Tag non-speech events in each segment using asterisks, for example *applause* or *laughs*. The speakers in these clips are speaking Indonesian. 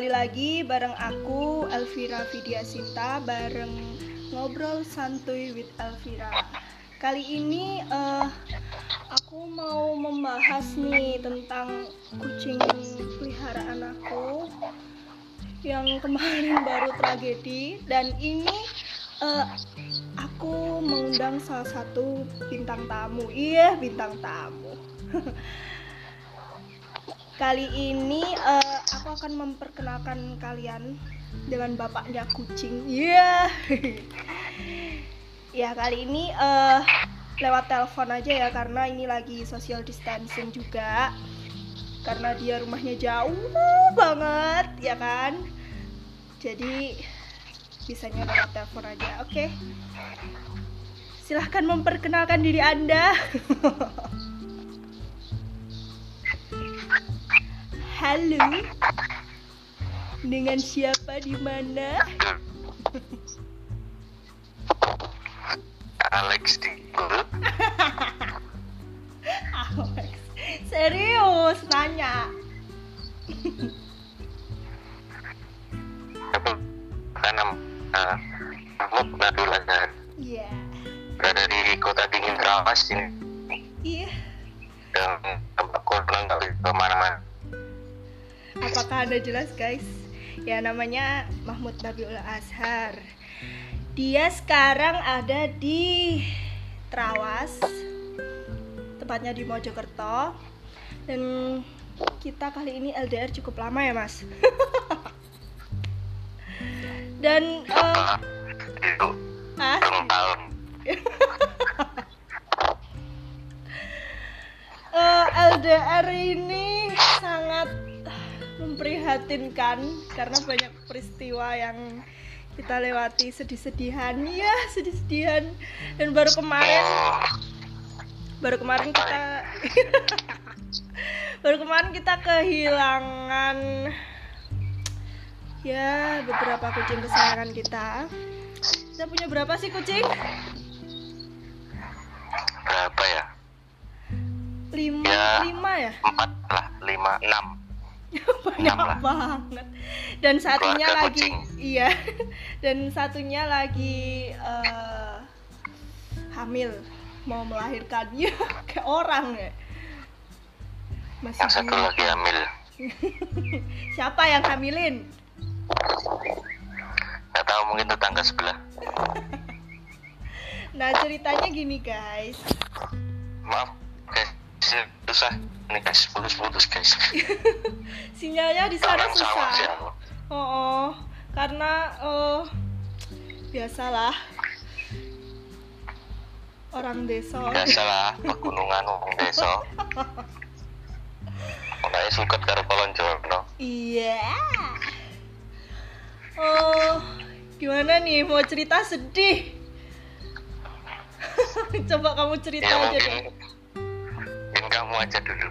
kembali lagi bareng aku Elvira Vidya Sinta bareng ngobrol santuy with Elvira. Kali ini uh, aku mau membahas nih tentang kucing peliharaan aku yang kemarin *laughs* baru tragedi dan ini uh, aku mengundang salah satu bintang tamu. Iya, bintang tamu. *laughs* Kali ini uh, aku akan memperkenalkan kalian dengan bapaknya kucing. Iya. Yeah. *laughs* ya kali ini uh, lewat telepon aja ya karena ini lagi social distancing juga. Karena dia rumahnya jauh banget, ya kan? Jadi bisanya lewat telepon aja. Oke. Okay. Silahkan memperkenalkan diri Anda. *laughs* Halo. Dengan siapa di mana? *laughs* Alex di *laughs* Alex. Serius nanya. Karena uh, Mahmud Nadul Azhar. Iya. Berada di kota dingin Trawas ini. Apakah Anda jelas guys? Ya namanya Mahmud Nabiul Azhar. Dia sekarang ada di Trawas. Tepatnya di Mojokerto. Dan kita kali ini LDR cukup lama ya, Mas. *laughs* Dan uh, ah, tahun. *laughs* eh, LDR ini memprihatinkan karena banyak peristiwa yang kita lewati sedih-sedihan ya sedih-sedihan dan baru kemarin baru kemarin kita *laughs* baru kemarin kita kehilangan ya beberapa kucing kesayangan kita kita punya berapa sih kucing berapa ya? lima Ya. lima ya Empat lah, lima, enam. *laughs* banyak banget dan satunya Keluarga lagi kucing. iya *laughs* dan satunya lagi eh, hamil mau melahirkan ya *laughs* kayak orang ya masih Yang satu lagi hamil. siapa yang hamilin Gak tahu mungkin tetangga sebelah. nah ceritanya gini guys Maaf, guys. Susah. Ini guys, putus-putus *laughs* guys. sinyalnya di sana Orang sawah sih susah aku. oh, oh. karena eh, biasalah orang desa Biasalah, pegunungan *laughs* wong desa. Makanya suket karo jono. Iya. Oh, gimana nih mau cerita sedih? *laughs* Coba kamu cerita Ya aja mungkin, deh. Kamu aja dulu.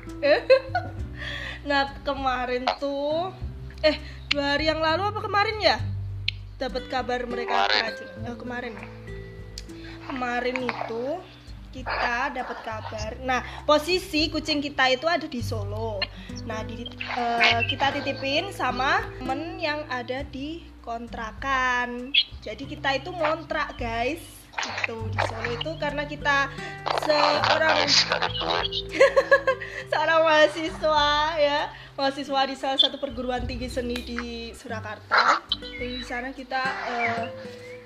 *laughs* nah kemarin tuh, eh dua hari yang lalu apa kemarin ya? Dapat kabar mereka Kemarin. Oh, kemarin. Kemarin itu kita dapat kabar. Nah, posisi kucing kita itu ada di Solo. Nah, di, eh, kita titipin sama temen yang ada di kontrakan. Jadi kita itu ngontrak, guys. Itu di Solo itu karena kita seorang *laughs* seorang mahasiswa ya. Mahasiswa di salah satu perguruan tinggi seni di Surakarta. Di sana kita eh,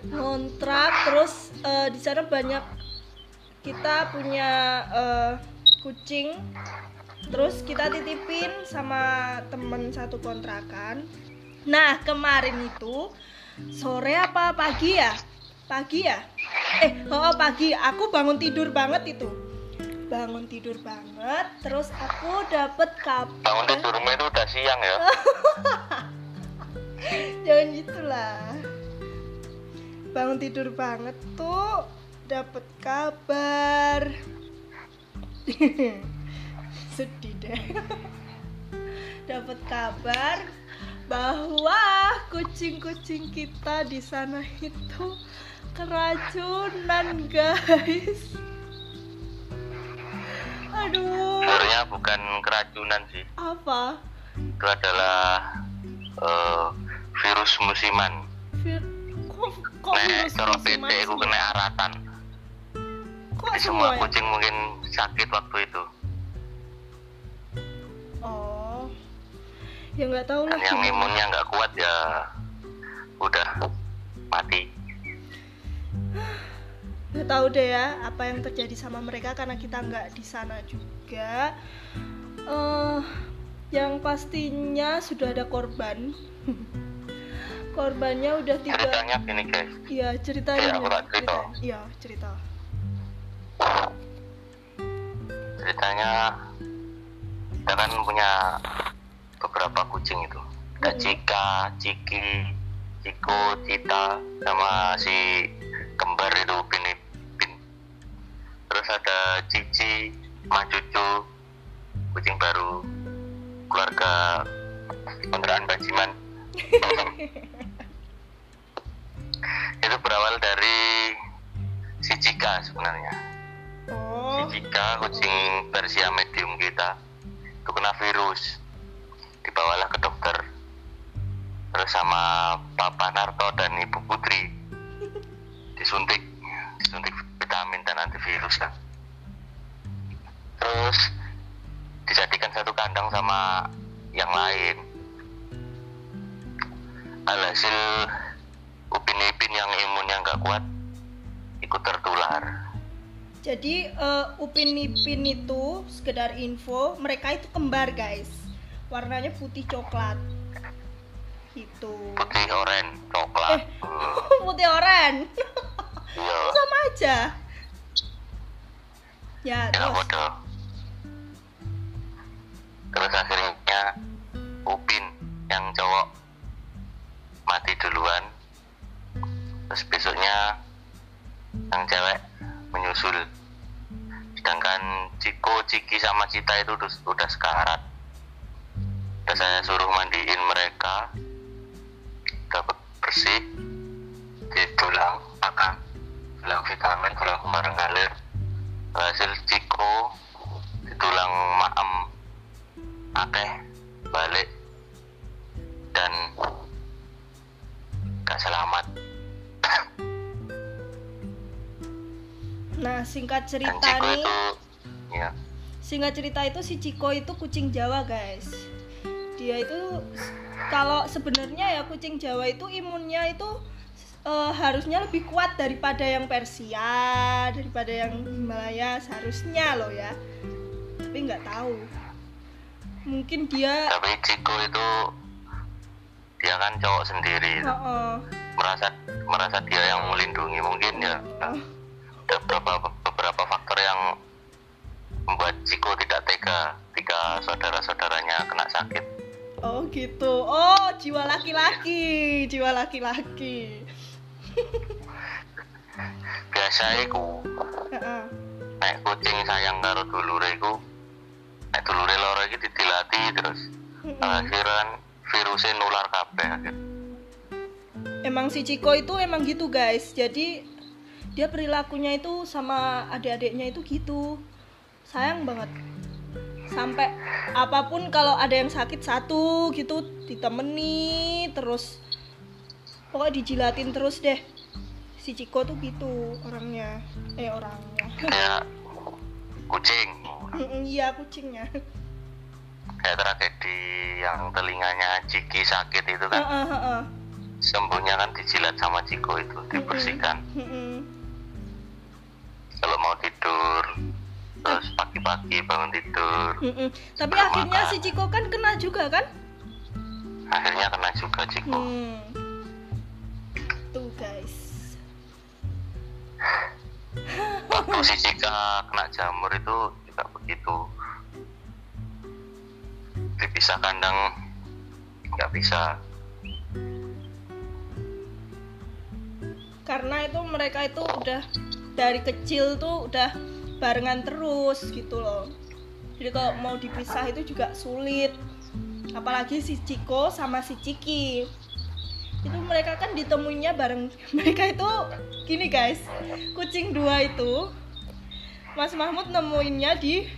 ngontrak terus eh, di sana banyak kita punya eh, kucing. Terus kita titipin sama temen satu kontrakan. Nah kemarin itu sore apa pagi ya? Pagi ya eh oh pagi. Aku bangun tidur banget itu. Bangun tidur banget terus aku dapet Bangun kabar tidurmu itu udah siang ya. *laughs* jangan gitulah. Bangun tidur banget tuh dapet kabar. *laughs* Sedih deh. *laughs* Dapet kabar bahwa kucing-kucing kita di sana itu keracunan guys. Aduh. Sebenarnya bukan keracunan sih. apa? Itu adalah eh, virus musiman. Vir- kok kok nek virus cara musiman PT sih? kena aratan. Kok Jadi semua semua ya? kucing mungkin sakit waktu itu. Oh. Ya nggak tahu lah yang imunnya nggak kuat ya udah mati nggak tahu deh ya apa yang terjadi sama mereka karena kita nggak di sana juga. Eh yang pastinya sudah ada korban. *laughs* Korbannya udah tiga ceritanya gini guys. Iya ceritanya Iya, tak cerita. cerita iya cerita. Ceritanya kita kan punya beberapa kucing itu. Ada Hmm. Cika, Ciki, Ciko, Cita sama si kembar itu Upin Ipin terus ada Cici, Ma Cucu kucing baru keluarga kontrakan Bajiman *laughs* itu berawal dari si Cika sebenarnya. Oh. Si Cika kucing Persia medium kita. Itu kena virus. Dibawalah ke dokter. Terus sama Papa Narto dan Ibu Putri. *laughs* Disuntik terus dijadikan satu kandang sama yang lain alhasil Upin Ipin yang imunnya nggak kuat ikut tertular Jadi eh, Upin Ipin itu sekedar info, mereka itu kembar guys. Warnanya putih coklat. Gitu. putih oranye coklat Hmm, *laughs* putih oren. iya Sama aja. Ya, ya terus. bodoh. Terus akhirnya Upin yang cowok mati duluan. Terus besoknya yang cewek menyusul. Sedangkan Ciko, Ciki sama Cita itu udah, udah sekarat. Udah saya suruh mandiin mereka. Udah bersih Nah, singkat cerita Ciko nih, itu ya singkat cerita itu si Ciko itu kucing Jawa, guys. Dia itu kalau sebenarnya ya kucing Jawa itu imunnya itu eh, harusnya lebih kuat daripada yang Persia, daripada yang Himalaya seharusnya loh ya. Tapi nggak tahu. Mungkin dia tapi Ciko itu dia kan cowok sendiri Oh, oh. merasa merasa dia yang melindungi mungkin ya Oh. ada beberapa beberapa faktor yang membuat Ciko tidak tega ketika saudara-saudaranya kena sakit Oh gitu. Oh jiwa laki-laki, jiwa laki-laki. biasa iku nek kucing sayang karo dulure iku nek dulure loro iki ditilati terus akhiran virusnya nular kabeh akhir Emang si Ciko itu emang gitu guys. Jadi dia perilakunya itu sama adik-adiknya itu gitu. Sayang banget. Sampai apa pun kalau ada yang sakit satu gitu ditemani terus pokoknya dijilatin terus deh. Si Ciko tuh gitu orangnya. Eh orangnya. *laughs* kayak kucing Iya kucingnya. kayak tragedi yang telinganya Ciki sakit itu kan Heeh, heeh. sembuhnya kan dijilat sama Ciko itu dibersihkan Mm-mm. kalau mau tidur terus pagi-pagi bangun tidur Mm-mm. Tapi Belum akhirnya makan. si Ciko kan kena juga kan? akhirnya kena juga Ciko Hmm. Tuh guys. waktu *laughs* si Cika kena jamur itu juga begitu dipisah kandang nggak bisa Karena itu mereka itu udah dari kecil tuh udah barengan terus gitu loh. Jadi kalau mau dipisah itu juga sulit. Apalagi si Ciko sama si Ciki. Itu mereka kan ditemuinya bareng *laughs* mereka itu gini guys. Kucing dua itu Mas Mahmud nemuinnya di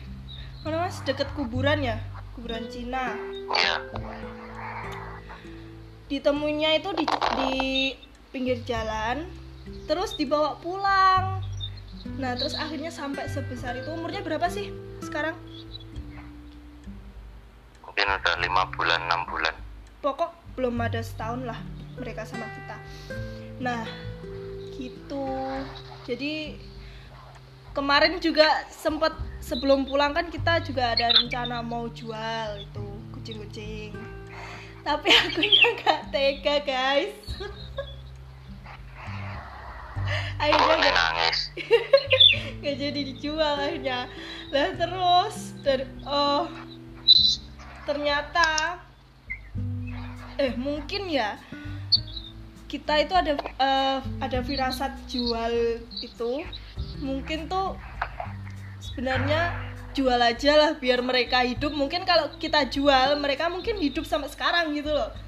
mana Mas deket kuburan ya? Kuburan Cina. ya ditemuinya itu di di pinggir jalan terus dibawa pulang nah terus akhirnya sampai sebesar itu umurnya berapa sih sekarang? Mungkin udah lima bulan enam bulan. Pokok belum ada setahun lah mereka sama kita. Nah gitu. Jadi kemarin juga sempat sebelum pulang kan kita juga ada rencana mau jual itu kucing-kucing. Tapi aku *laughs* nggak tega guys *laughs* akhirnya nggak nangis. *laughs* Nggak jadi dijual akhirnya. Lah terus ter oh ternyata eh mungkin ya kita itu ada eh, ada firasat jual itu. Mungkin tuh sebenarnya jual aja lah biar mereka hidup. Mungkin kalau kita jual mereka mungkin hidup sampai sekarang gitu loh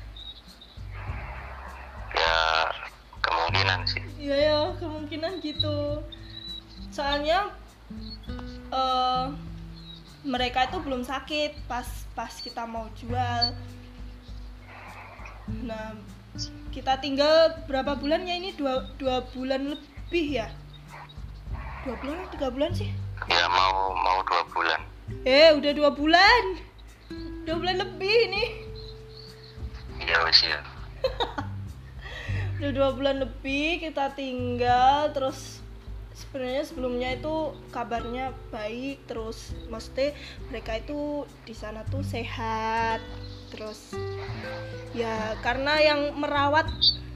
kemungkinan sih Iya ya kemungkinan gitu. Soalnya eh mereka itu belum sakit pas pas kita mau jual. Nah kita tinggal berapa bulan ya ini dua, dua bulan lebih ya? Dua bulan tiga bulan sih? ya mau mau dua bulan Eh udah dua bulan, dua bulan lebih ini. iya wes ya *laughs* udah dua bulan lebih kita tinggal terus sebenarnya sebelumnya itu kabarnya baik terus mesti mereka itu di sana tuh sehat terus ya karena yang merawat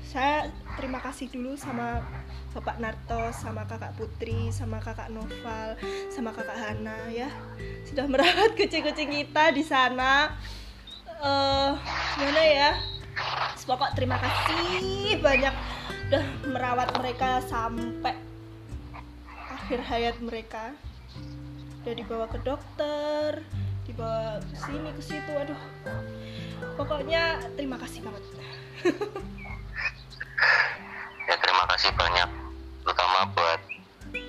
saya terima kasih dulu sama Bapak Narto, sama kakak Putri, sama kakak Noval, sama kakak Hana ya sudah merawat *laughs* kucing-kucing kita di sana. eh mana ya? Pokok terima kasih banyak udah merawat mereka sampai akhir hayat mereka. Udah dibawa ke dokter, dibawa ke sini ke situ, aduh. Pokoknya terima kasih banget. *laughs* ya terima kasih banyak terutama buat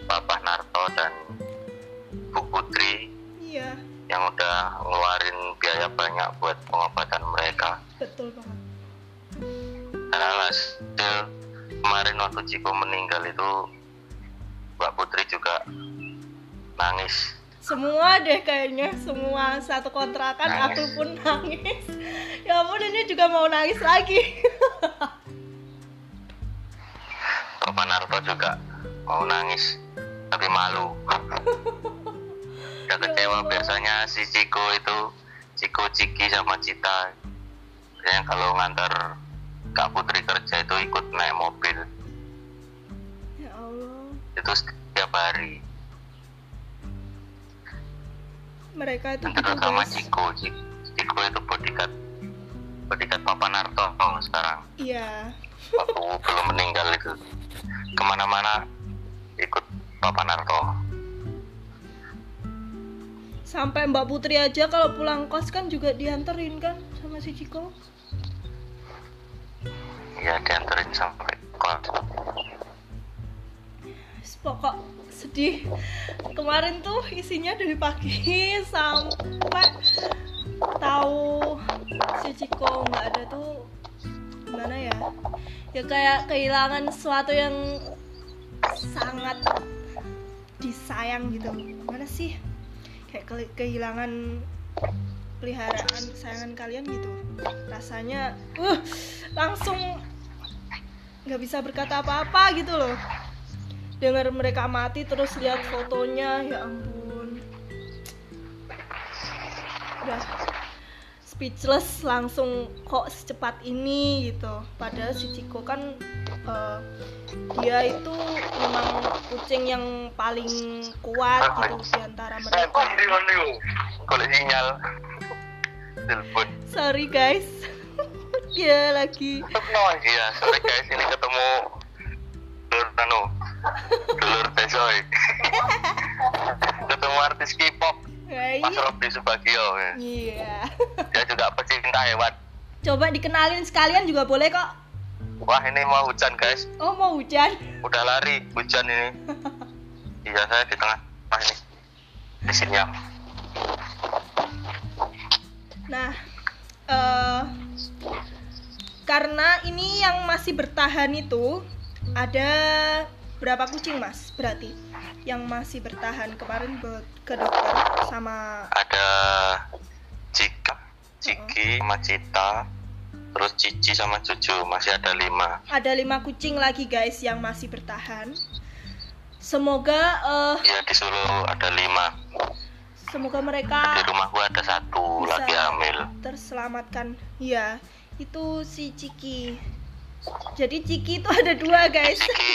Bapak Narto dan Bu Putri Iya, yang udah ngeluarin biaya banyak buat pengobatan mereka betul banget. Waktu Ciko meninggal itu Mbak Putri juga nangis Semua deh kayaknya, semua satu kontrakan Nangis. aku pun nangis. Ya ampun ini juga mau nangis lagi. Bapak Narto juga mau nangis tapi malu udah kecewa biasanya si Ciko itu Ciko Ciki sama Cita biasanya kalau ngantar Kak Putri kerja itu ikut naik mobil ya itu setiap hari. Mereka itu terutama guys. Ciko. Cik- Ciko itu bodyguard bodyguard Papa Narto sekarang. Iya, waktu belum meninggal itu. Ke mana-mana ikut Papa Narto. Sampai Mbak Putri aja kalau pulang kos kan juga dianterin kan sama si Ciko. ya dianterin sampai kos Pokok sedih. Kemarin tuh isinya dari pagi *laughs* sampai tahu si Ciko nggak ada tuh gimana ya? Ya kayak kehilangan sesuatu yang sangat disayang gitu. Mana sih? Kayak ke- kehilangan peliharaan kesayangan kalian gitu. Rasanya uh langsung nggak bisa berkata apa-apa gitu loh dengar mereka mati terus lihat fotonya ya ampun. Udah speechless langsung kok secepat ini gitu. Padahal si Ciko kan eh, dia itu memang kucing yang paling kuat gitu di antara mereka. Kalau sinyal telepon. Sorry guys. *laughs* Dia lagi iya sorry guys. Ini ketemu dulur anu dulur Besoy *laughs* ketemu artis K-pop. Hai. Mas Robi Subagio ya. iya. Dia juga pecinta hewan. Coba dikenalin sekalian juga boleh kok. Wah ini mau hujan guys. Oh mau hujan? Udah lari hujan ini. *laughs* Iya saya di tengah. Tengah ini. Di sini ya. Nah, eh, karena ini yang masih bertahan itu ada berapa kucing mas? Berarti yang masih bertahan kemarin ke dokter sama ada Cika Ciki sama Cita terus Cici sama Cucu masih ada lima. Ada lima kucing lagi guys yang masih bertahan. Semoga eh, ya di Solo ada lima. semoga mereka di rumahku ada satu lagi hamil. terselamatkan. Ya itu si Ciki jadi Ciki itu ada dua guys. Ciki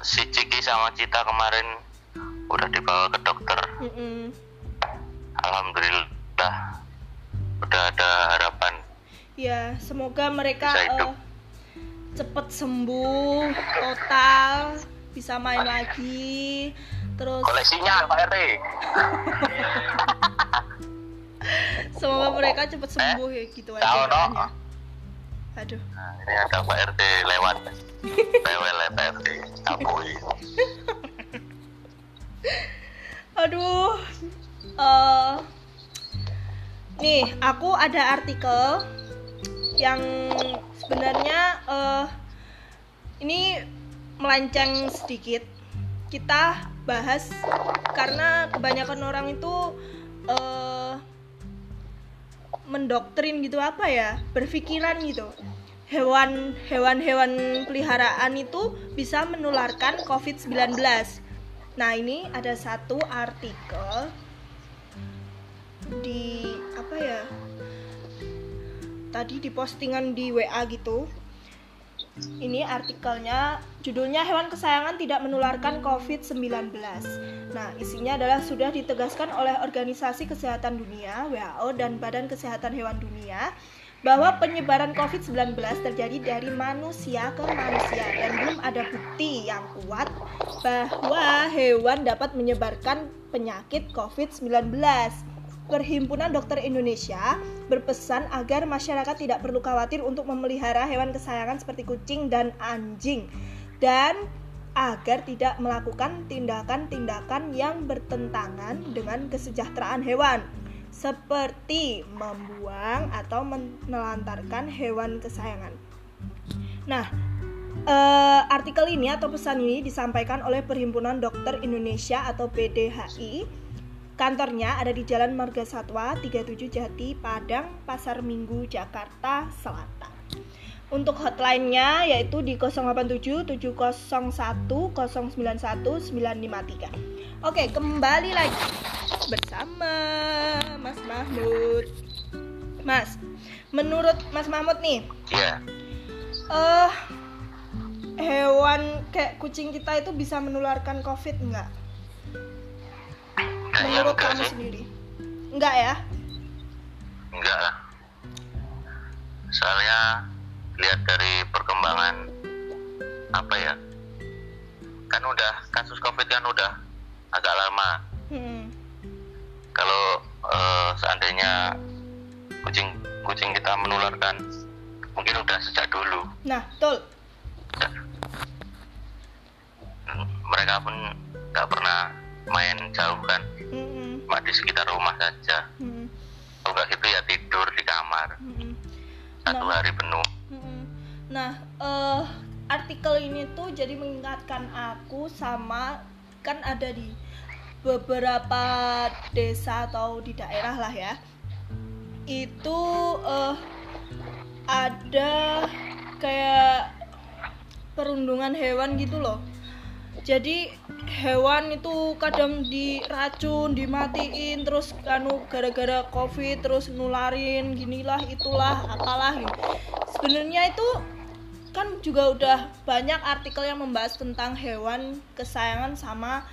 si Ciki sama Cita kemarin udah dibawa ke dokter. Mm-mm. alhamdulillah udah ada harapan. Ya semoga mereka eh, cepet sembuh total bisa main lagi. Terus koleksinya Pak RT *laughs* semoga mereka cepet sembuh ya gitu aja. Aduh. Nah, ini ada Pak RT lewat. Lewat Pak RT Kapui. aduh. Eh nih aku ada artikel yang sebenarnya eh ini melenceng sedikit. Kita bahas karena kebanyakan orang itu eh mendoktrin gitu apa ya berpikiran gitu. Hewan hewan-hewan peliharaan itu bisa menularkan COVID-19 nah ini ada satu artikel di apa ya tadi di postingan di WA gitu ini artikelnya judulnya hewan kesayangan tidak menularkan COVID-19 nah isinya adalah sudah ditegaskan oleh Organisasi Kesehatan Dunia WHO dan Badan Kesehatan Hewan Dunia bahwa penyebaran COVID-19 terjadi dari manusia ke manusia dan belum ada bukti yang kuat bahwa hewan dapat menyebarkan penyakit COVID-19. Perhimpunan Dokter Indonesia berpesan agar masyarakat tidak perlu khawatir untuk memelihara hewan kesayangan seperti kucing dan anjing dan agar tidak melakukan tindakan-tindakan yang bertentangan dengan kesejahteraan hewan seperti membuang atau menelantarkan hewan kesayangan. Nah, eh, artikel ini atau pesan ini disampaikan oleh Perhimpunan Dokter Indonesia atau PDHI. Kantornya ada di Jalan Marga Satwa 37 Jati, Padang, Pasar Minggu, Jakarta Selatan. Untuk hotline-nya yaitu di 087 701 091 953. Oke, kembali lagi bersama Mas Mahmud. Mas, menurut Mas Mahmud nih, Iya, eh hewan kayak kucing kita itu bisa menularkan COVID enggak? Kayaknya Menurut enggak kamu sih, sendiri? Enggak ya? enggak lah. Soalnya lihat dari perkembangan apa ya, kan udah kasus COVID kan udah agak lama. Hmm. Kalau eh, seandainya kucing kucing kita menularkan, mungkin udah sejak dulu. Nah, betul. Hmm, Mereka pun nggak pernah main jauh kan. Cuma di sekitar rumah saja. Mm-mm. Kalau nggak gitu ya tidur di kamar Mm-mm. satu Nah. hari penuh. Mm-mm. Nah, eh artikel ini tuh jadi mengingatkan aku sama kan ada di beberapa desa atau di daerah lah ya. Itu eh ada kayak perundungan hewan gitu loh. Jadi hewan itu kadang diracun, dimatiin, terus anu gara-gara covid terus nularin ginilah itulah apalah gitu. Sebenarnya itu kan juga udah banyak artikel yang membahas tentang hewan kesayangan sama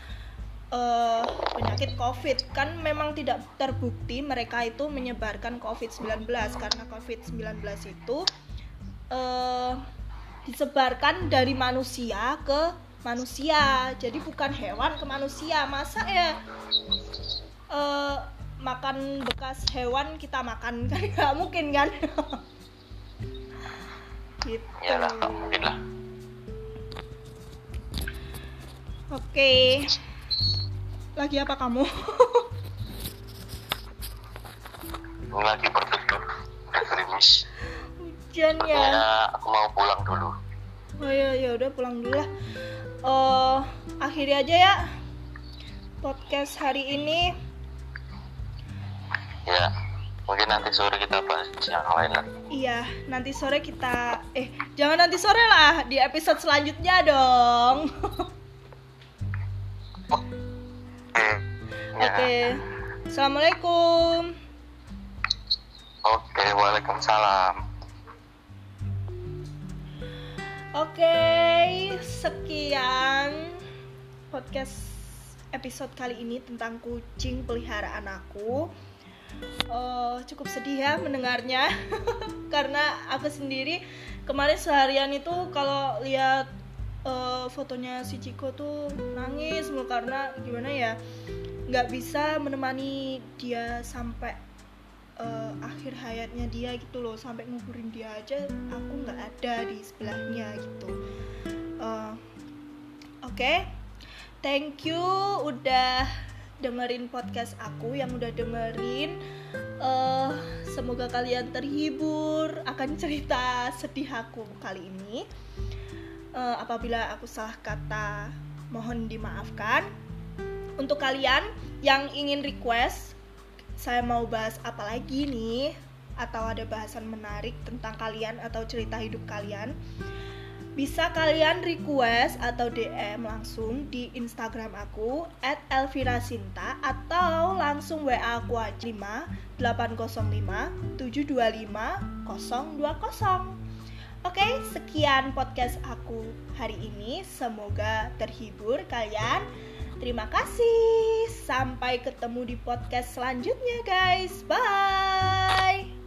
eh, penyakit covid kan memang tidak terbukti mereka itu menyebarkan covid-19 karena covid-19 itu eh, disebarkan dari manusia ke manusia. Jadi bukan hewan ke manusia. Masa ya eh, makan bekas hewan kita makan? *laughs* Kan nggak mungkin kan? *laughs* Gitu. Iyalah, nggak mungkin lah. oke. Lagi apa kamu? *laughs* Lagi udah gerimis. hujan ya. Sepertinya aku mau pulang dulu. oh ya ya udah pulang dulu lah Eh, akhiri aja ya podcast hari ini Ya, mungkin nanti sore kita bahas yang lain lagi. Iya, nanti sore kita eh jangan nanti sore lah di episode selanjutnya dong. *laughs* Oke. Ya. Oke. Assalamualaikum. Oke, waalaikumsalam. Oke, sekian podcast episode kali ini tentang kucing peliharaan aku. Eh, cukup sedih ya mendengarnya *laughs* karena aku sendiri kemarin seharian itu kalau lihat eh, fotonya si Ciko tuh nangis mulu karena gimana ya nggak bisa menemani dia sampai eh, akhir hayatnya dia gitu loh sampai nguburin dia aja aku nggak ada di sebelahnya gitu. Eh, oke thank you udah dengerin podcast aku yang udah dengerin. Eh semoga kalian terhibur akan cerita sedih aku kali ini. Eh, apabila aku salah kata mohon dimaafkan. Untuk kalian yang ingin request saya mau bahas apa lagi nih atau ada bahasan menarik tentang kalian atau cerita hidup kalian bisa kalian request atau DM langsung di Instagram aku @elvirasinta atau langsung WA aku aja 5 805 725 020. Oke, sekian podcast aku hari ini. Semoga terhibur kalian. Terima kasih. Sampai ketemu di podcast selanjutnya, guys. Bye.